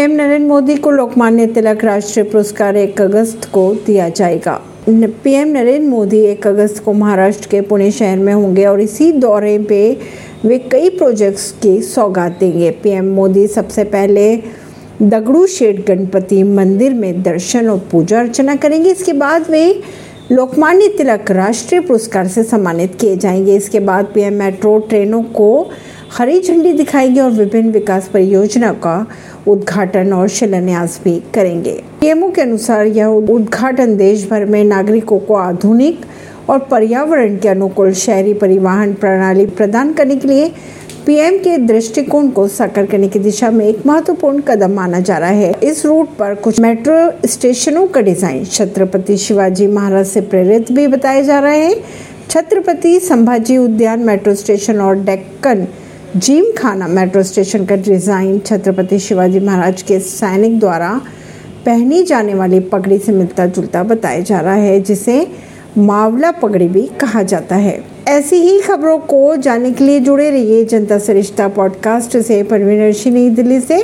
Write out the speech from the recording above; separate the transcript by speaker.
Speaker 1: PM Narendra Modi को लोकमान्य तिलक राष्ट्रीय पुरस्कार एक अगस्त को दिया जाएगा। पीएम नरेंद्र मोदी एक अगस्त को महाराष्ट्र के पुणे शहर में होंगे और इसी दौरे पे वे कई प्रोजेक्ट्स की सौगात देंगे। पीएम मोदी सबसे पहले दगड़ू शेठ गणपति मंदिर में दर्शन और पूजा अर्चना करेंगे। इसके बाद वे लोकमान्य तिलक राष्ट्रीय पुरस्कार से सम्मानित किए जाएँगे। इसके बाद पीएम मेट्रो ट्रेनों को हरी झंडी दिखाएँगे और विभिन्न विकास परियोजना का उद्घाटन और शिलान्यास भी करेंगे। पीएमओ के अनुसार यह उद्घाटन देश भर में नागरिकों को आधुनिक और पर्यावरण के अनुकूल शहरी परिवहन प्रणाली प्रदान करने के लिए पीएम के दृष्टिकोण को साकार करने की दिशा में एक महत्वपूर्ण कदम माना जा रहा है। इस रूट पर कुछ मेट्रो स्टेशनों का डिज़ाइन छत्रपति शिवाजी महाराज से प्रेरित भी बताया जा रहा है। छत्रपति संभाजी उद्यान मेट्रो स्टेशन और Deccan Gymkhana metro station का डिज़ाइन छत्रपति शिवाजी महाराज के सैनिक द्वारा पहनी जाने वाली पगड़ी से मिलता जुलता बताया जा रहा है, जिसे मावला पगड़ी भी कहा जाता है। ऐसी ही खबरों को जानने के लिए जुड़े रहिए जनता सरिश्ता पॉडकास्ट से। परवीन नई दिल्ली से।